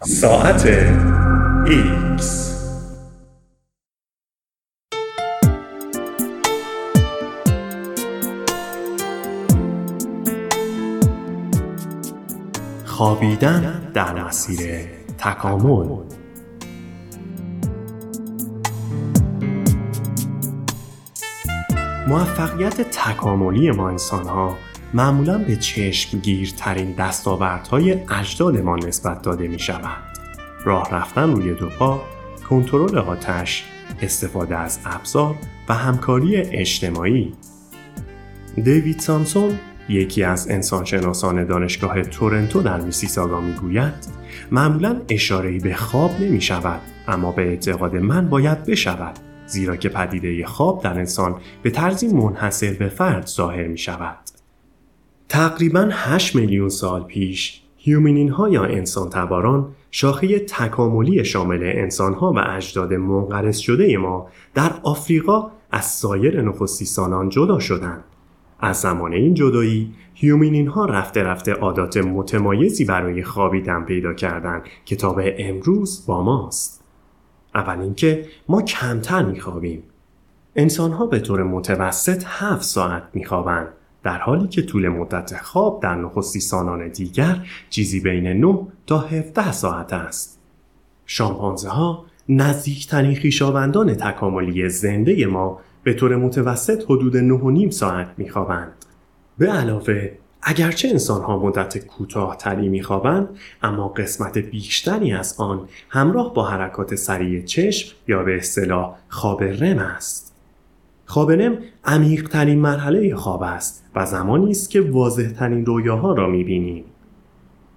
ساعت ایکس. خوابیدن در مسیر تکامل. موفقیت تکاملی ما انسان ها معمولا به چشمگیرترین دستاوردهای اجدادمان نسبت داده می شود. راه رفتن روی دو پا، کنترل آتش، استفاده از ابزار و همکاری اجتماعی. دیوید سامسون یکی از انسانشناسان دانشگاه تورنتو در میسیساگا می‌گوید معمولا اشارهی به خواب نمی شود اما به اعتقاد من باید بشود زیرا که پدیده خواب در انسان به طرزی منحصر به فرد ظاهر می شود. تقریبا 8 میلیون سال پیش هیومینین ها یا انسان تباران شاخه تکاملی شامل انسان ها و اجداد منقرض شده ما در آفریقا از سایر نخستیستانان جدا شدند. از زمان این جدایی هیومینین ها رفته رفته عادات متمایزی برای خوابیدن پیدا کردند که تا به امروز با ماست. اول اینکه ما کمتر میخوابیم. انسان ها به طور متوسط 7 ساعت میخوابند در حالی که طول مدت خواب در نخستیستانان دیگر چیزی بین 9 تا 17 ساعت است. شامپانزه ها نزدیکترین خویشاوندان تکاملی زنده ما به طور متوسط حدود 9.5 ساعت میخوابند. به علاوه اگرچه انسان ها مدت کوتاه تری میخوابند اما قسمت بیشتری از آن همراه با حرکات سریع چشم یا به اصطلاح خواب رم است. خواب نم عمیق ترین مرحله خواب است و زمانی است که واضح ترین رویاها را می‌بینیم.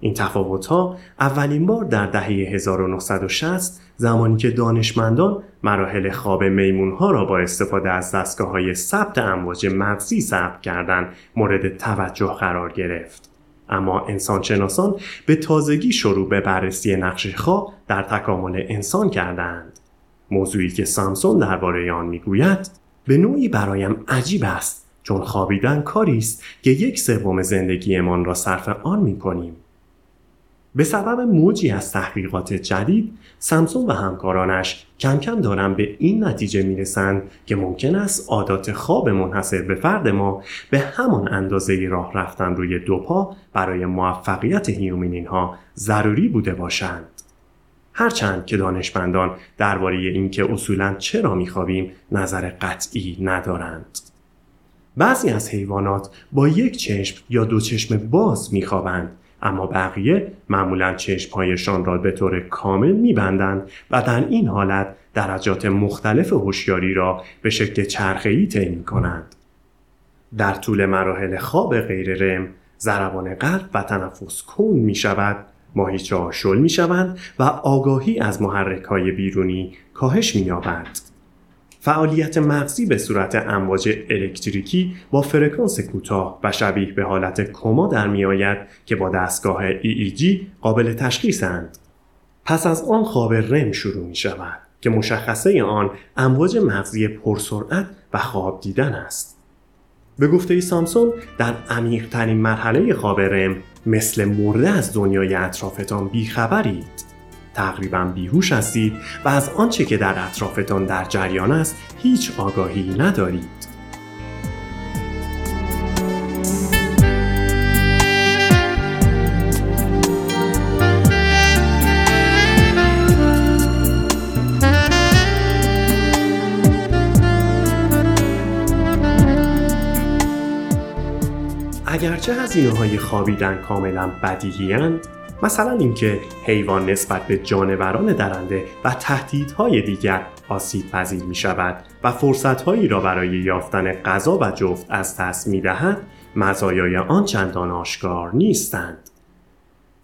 این تفاوت ها اولین بار در دهه 1960 زمانی که دانشمندان مراحل خواب میمون ها را با استفاده از دستگاه های ثبت امواج مغزی ثبت کردند مورد توجه قرار گرفت. اما انسانشناسان به تازگی شروع به بررسی نقش خواب در تکامل انسان کردند. موضوعی که سامسون درباره آن می‌گوید به نوعی برایم عجیب است چون خوابیدن کاری است که یک سوم زندگیمان را صرف آن می کنیم. به سبب موجی از تحقیقات جدید سمسون و همکارانش کم کم دارن به این نتیجه می رسند که ممکن است عادات خواب منحصر به فرد ما به همان اندازه راه رفتن روی دو پا برای موفقیت هیومینین ها ضروری بوده باشند. هرچند که دانشمندان درباره اینکه اصولا چرا میخوابیم نظر قطعی ندارند. بعضی از حیوانات با یک چشم یا دو چشم باز میخوابند اما بقیه معمولا چشمهایشان را به طور کامل میبندند و در این حالت درجات مختلف هوشیاری را به شکل چرخه‌ای طی کنند. در طول مراحل خواب غیر رم ضربان قلب و تنفس کند می شود ماهیچه ها شل می شوند و آگاهی از محرک های بیرونی کاهش می یابند. فعالیت مغزی به صورت امواج الکتریکی با فرکانس کوتاه و شبیه به حالت کما در می آید که با دستگاه EEG قابل تشخیصند. پس از آن خواب رم شروع می شود که مشخصه آن امواج مغزی پرسرعت و خواب دیدن است. به گفته سامسون در عمیق ترین مرحله خواب رم مثل مرده از دنیای اطرافتان بیخبرید. تقریبا بیهوش هستید و از آنچه که در اطرافتان در جریان است هیچ آگاهی ندارید. اگرچه هزینه های خوابیدن کاملا بدیهی مثلا اینکه حیوان نسبت به جانوران درنده و تهدیدهای دیگر آسیب پذیر می شود و فرصتهایی را برای یافتن غذا و جفت از دست می دهد مزایای آن چندان آشکار نیستند.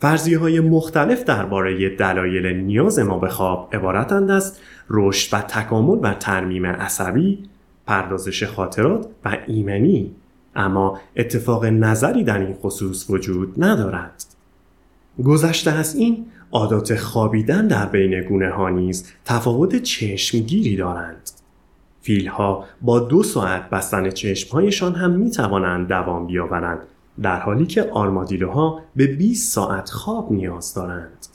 فرضیه های مختلف درباره دلایل نیاز ما به خواب عبارتند از رشد و تکامل و ترمیم عصبی، پردازش خاطرات و ایمنی اما اتفاق نظری در این خصوص وجود ندارد. گذشته از این عادات خوابیدن در بین گونه ها نیز تفاوت چشمگیری دارند. فیلها با دو ساعت بستن چشمهایشان هم می توانند دوام بیاورند در حالی که آرمادیلوها به 20 ساعت خواب نیاز دارند.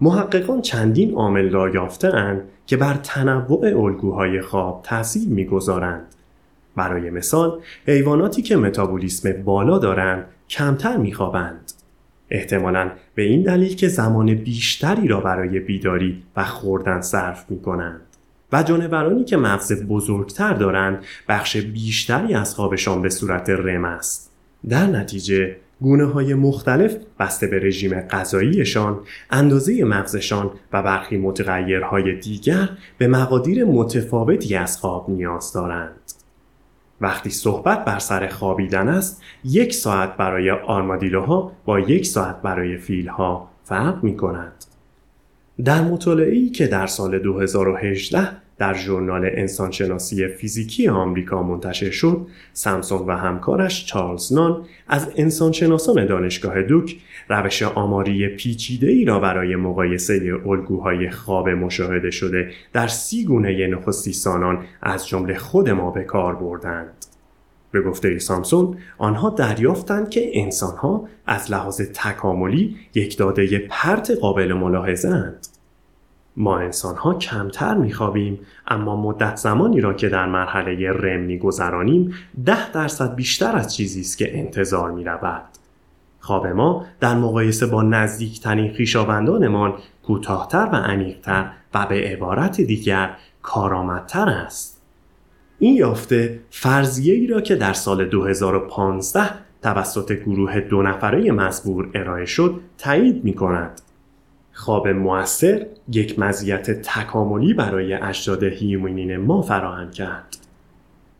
محققان چندین عامل را یافتهاند که بر تنوع الگوهای خواب تاثیر می‌گذارند برای مثال حیواناتی که متابولیسم بالا دارند کمتر میخوابند احتمالا به این دلیل که زمان بیشتری را برای بیداری و خوردن صرف می کنند. و جانورانی که مغز بزرگتر دارند بخش بیشتری از خوابشان به صورت رم است. در نتیجه گونه های مختلف بسته به رژیم غذاییشان، اندازه مغزشان و برخی متغیرهای دیگر به مقادیر متفاوتی از خواب نیاز دارند. وقتی صحبت بر سر خوابیدن است یک ساعت برای آرمادیلوها با یک ساعت برای فیلها فرق می کند. در مطالعه‌ای که در سال 2018 در ژورنال انسانشناسی فیزیکی آمریکا منتشر شد سامسون و همکارش چارلز نان از انسانشناسان دانشگاه دوک روش آماری پیچیده ای را برای مقایسه الگوهای خواب مشاهده شده در سی گونه نخستیستانان از جمله خود ما به کار بردند به گفته سامسون آنها دریافتند که انسانها از لحاظ تکاملی یک داده پرت قابل ملاحظه اند. ما انسان ها کمتر میخوابیم اما مدت زمانی را که در مرحله رم میگذرانیم ده درصد بیشتر از چیزی است که انتظار می رود. خواب ما در مقایسه با نزدیکترین خویشاوندانمان کوتاهتر و عمیقتر و به عبارت دیگر کارآمدتر است. این یافته فرضیه ای را که در سال 2015 توسط گروه دو نفره مزبور ارائه شد تایید می کند. خواب موثر یک مزیت تکاملی برای اجداد هیومینین ما فراهم کرد.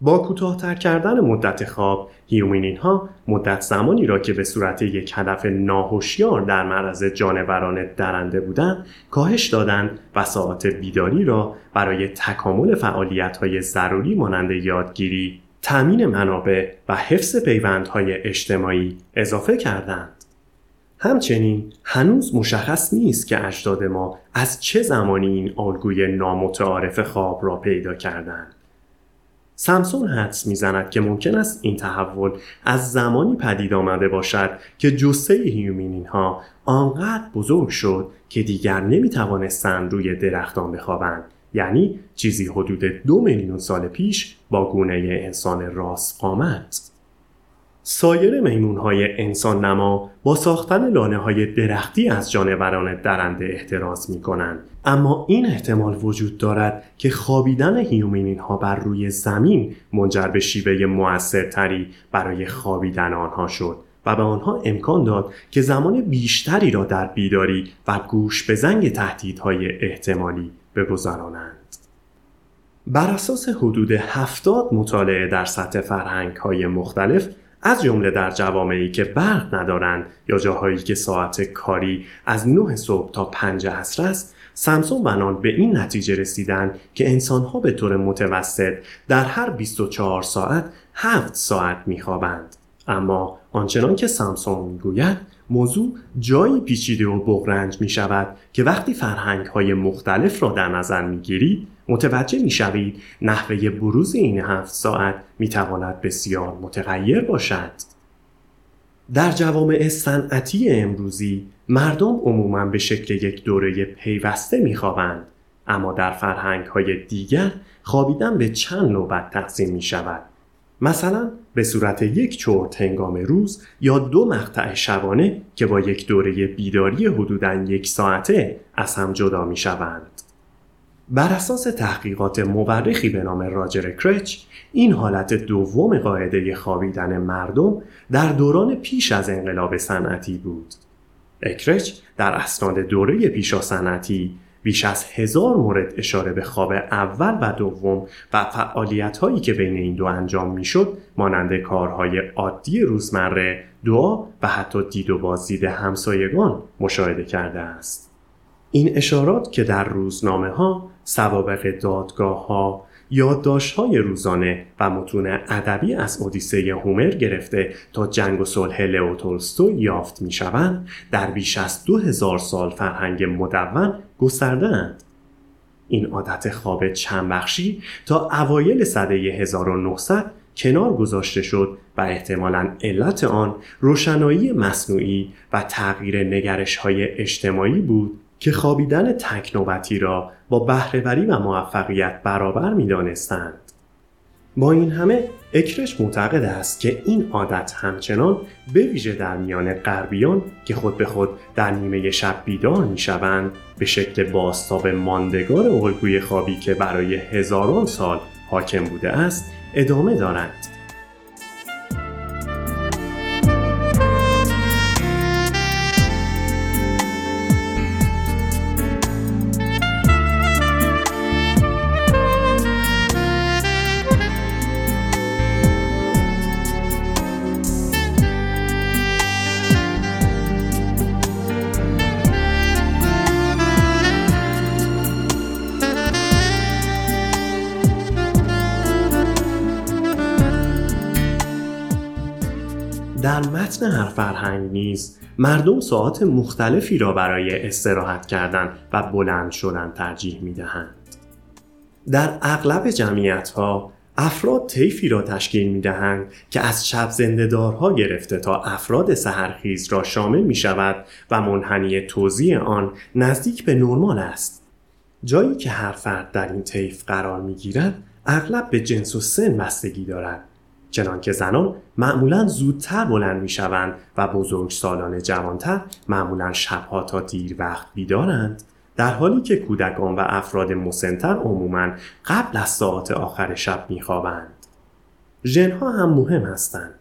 با کوتاهتر کردن مدت خواب هیومینین ها مدت زمانی را که به صورت یک هدف ناهوشیار در معرض جانوران درنده بودند کاهش دادند و ساعات بیداری را برای تکامل فعالیت های ضروری مانند یادگیری تأمین منابع و حفظ پیوندهای اجتماعی اضافه کردند. همچنین هنوز مشخص نیست که اجداد ما از چه زمانی این الگوی نامتعارف خواب را پیدا کردند. سامسون حدس می‌زند که ممکن است این تحول از زمانی پدید آمده باشد که جسه هیومینین ها آنقدر بزرگ شد که دیگر نمی توانستند روی درختان بخوابند یعنی چیزی حدود دو میلیون سال پیش با گونه انسان راست قامت سایر میمون های انسان نما با ساختن لانه های درختی از جانوران درنده احتراز می کنند. اما این احتمال وجود دارد که خوابیدن هیومینین ها بر روی زمین منجر به شیوه موثرتری برای خوابیدن آنها شد و به آنها امکان داد که زمان بیشتری را در بیداری و گوش به زنگ تهدیدهای احتمالی بگذرانند. بر اساس حدود هفتاد مطالعه در سطح فرهنگ های مختلف از جمله در جوامعی که برق ندارند یا جاهایی که ساعت کاری از 9 صبح تا 5 عصر است سمسون و نان به این نتیجه رسیدند که انسانها به طور متوسط در هر 24 ساعت 7 ساعت میخوابند. اما آنچنان که سامسون می‌گوید موضوع جایی پیچیده و بغرنج می شود که وقتی فرهنگ های مختلف را در نظر می متوجه می شوید نحوه بروز این هفت ساعت می تواند بسیار متغیر باشد. در جوامع صنعتی امروزی مردم عموما به شکل یک دوره پیوسته میخوابند اما در فرهنگ های دیگر خوابیدن به چند نوبت تقسیم می شود مثلا به صورت یک چرت هنگام روز یا دو مقطع شبانه که با یک دوره بیداری حدوداً یک ساعته از هم جدا می شوند. بر اساس تحقیقات مورخی به نام راجر کرچ این حالت دوم قاعده خوابیدن مردم در دوران پیش از انقلاب صنعتی بود. اکرچ در اسناد دوره پیشا صنعتی بیش از هزار مورد اشاره به خواب اول و دوم و فعالیت هایی که بین این دو انجام می‌شد مانند کارهای عادی روزمره دعا و حتی دید و بازدید همسایگان مشاهده کرده است این اشارات که در روزنامه ها سوابق دادگاه ها یادداشت های روزانه و متون ادبی از اودیسه هومر گرفته تا جنگ و صلح لئو یافت می شوند در بیش از دو هزار سال فرهنگ مدون گستردهاند. این عادت خواب چند بخشی تا اوایل سده 1900 کنار گذاشته شد و احتمالا علت آن روشنایی مصنوعی و تغییر نگرش های اجتماعی بود که خوابیدن تک نوبتی را با بهرهوری و موفقیت برابر می دانستند. با این همه اکرش معتقد است که این عادت همچنان به ویژه در میان غربیان که خود به خود در نیمه شب بیدار می شوند به شکل باستاب ماندگار الگوی خوابی که برای هزاران سال حاکم بوده است ادامه دارند. متن هر فرهنگ نیز مردم ساعات مختلفی را برای استراحت کردن و بلند شدن ترجیح می دهند. در اغلب جمعیت ها افراد طیفی را تشکیل می دهند که از شب زندهدارها گرفته تا افراد سهرخیز را شامل می شود و منحنی توزیع آن نزدیک به نرمال است. جایی که هر فرد در این طیف قرار می گیرد اغلب به جنس و سن بستگی دارد. چنانکه زنان معمولا زودتر بلند می شوند و بزرگ سالان جوانتر معمولا شبها تا دیر وقت بیدارند در حالی که کودکان و افراد مسنتر عموما قبل از ساعت آخر شب میخوابند. ژنها هم مهم هستند.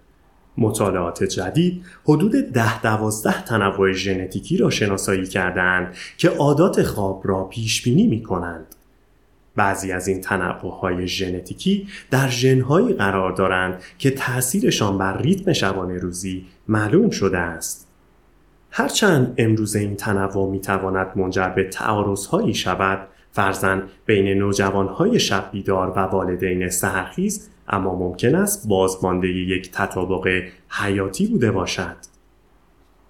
مطالعات جدید حدود ده دوازده تنوع ژنتیکی را شناسایی کردند که عادات خواب را پیش بینی می کنند. بعضی از این های ژنتیکی در ژنهایی قرار دارند که تأثیرشان بر ریتم شبانه روزی معلوم شده است. هرچند امروز این تنوع می تواند منجر به تعارضهایی شود فرزن بین نوجوانهای شب بیدار و والدین سهرخیز اما ممکن است بازمانده یک تطابق حیاتی بوده باشد.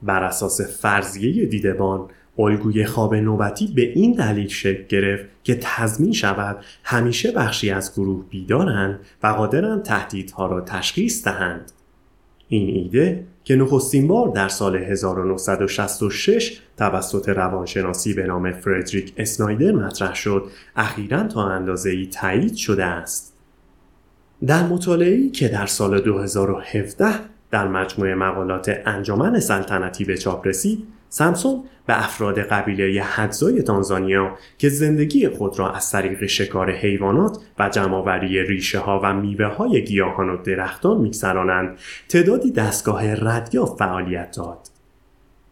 بر اساس فرضیه دیدبان الگوی خواب نوبتی به این دلیل شکل گرفت که تضمین شود همیشه بخشی از گروه بیدارند و قادرند تهدیدها را تشخیص دهند. این ایده که نخستین بار در سال 1966 توسط روانشناسی به نام فردریک اسنایدر مطرح شد اخیرا تا اندازه ای تایید شده است. در مطالعه‌ای که در سال 2017 در مجموعه مقالات انجمن سلطنتی به چاپ رسید سامسون به افراد قبیله حدزای تانزانیا که زندگی خود را از طریق شکار حیوانات و جمعآوری ریشه ها و میوه های گیاهان و درختان میگذرانند تعدادی دستگاه ردیافت فعالیت داد.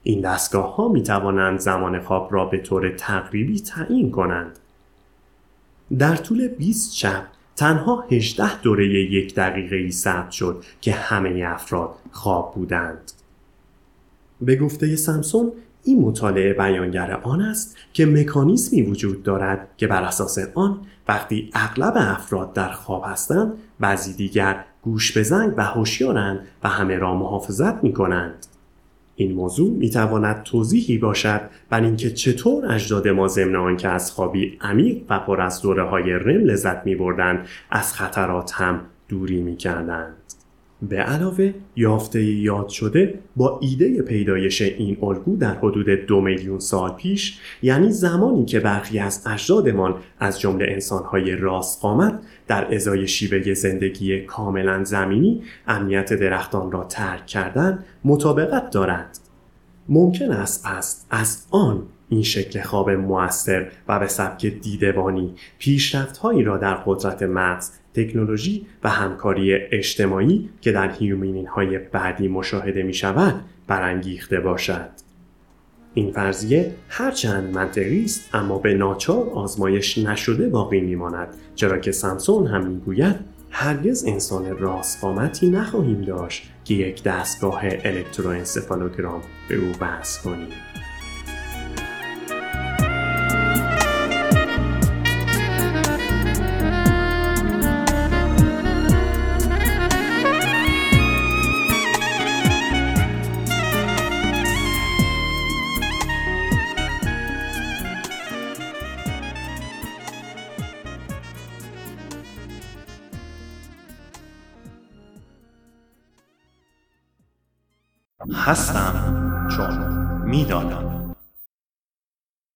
این دستگاه ها می توانند زمان خواب را به طور تقریبی تعیین کنند. در طول 20 شب تنها 18 دوره یک دقیقه ای ثبت شد که همه افراد خواب بودند. به گفته سامسون این مطالعه بیانگر آن است که مکانیزمی وجود دارد که بر اساس آن وقتی اغلب افراد در خواب هستند بعضی دیگر گوش به زنگ و هوشیارند و همه را محافظت می کنند. این موضوع می تواند توضیحی باشد بر اینکه چطور اجداد ما ضمن آنکه از خوابی عمیق و پر از دوره های رم لذت می بردند از خطرات هم دوری می کردند. به علاوه یافته یاد شده با ایده پیدایش این الگو در حدود دو میلیون سال پیش یعنی زمانی که برخی از اجدادمان از جمله انسانهای راست قامت در ازای شیوه زندگی کاملا زمینی امنیت درختان را ترک کردن مطابقت دارد ممکن است پس از آن این شکل خواب موثر و به سبک دیدبانی پیشرفتهایی را در قدرت مغز تکنولوژی و همکاری اجتماعی که در هیومینین های بعدی مشاهده می شود برانگیخته باشد. این فرضیه هرچند منطقی است اما به ناچار آزمایش نشده باقی میماند چرا که سامسون هم می‌گوید هرگز انسان راستقامتی نخواهیم داشت که یک دستگاه الکتروانسفالوگرام به او بحث کنیم هستم چون می‌دانم.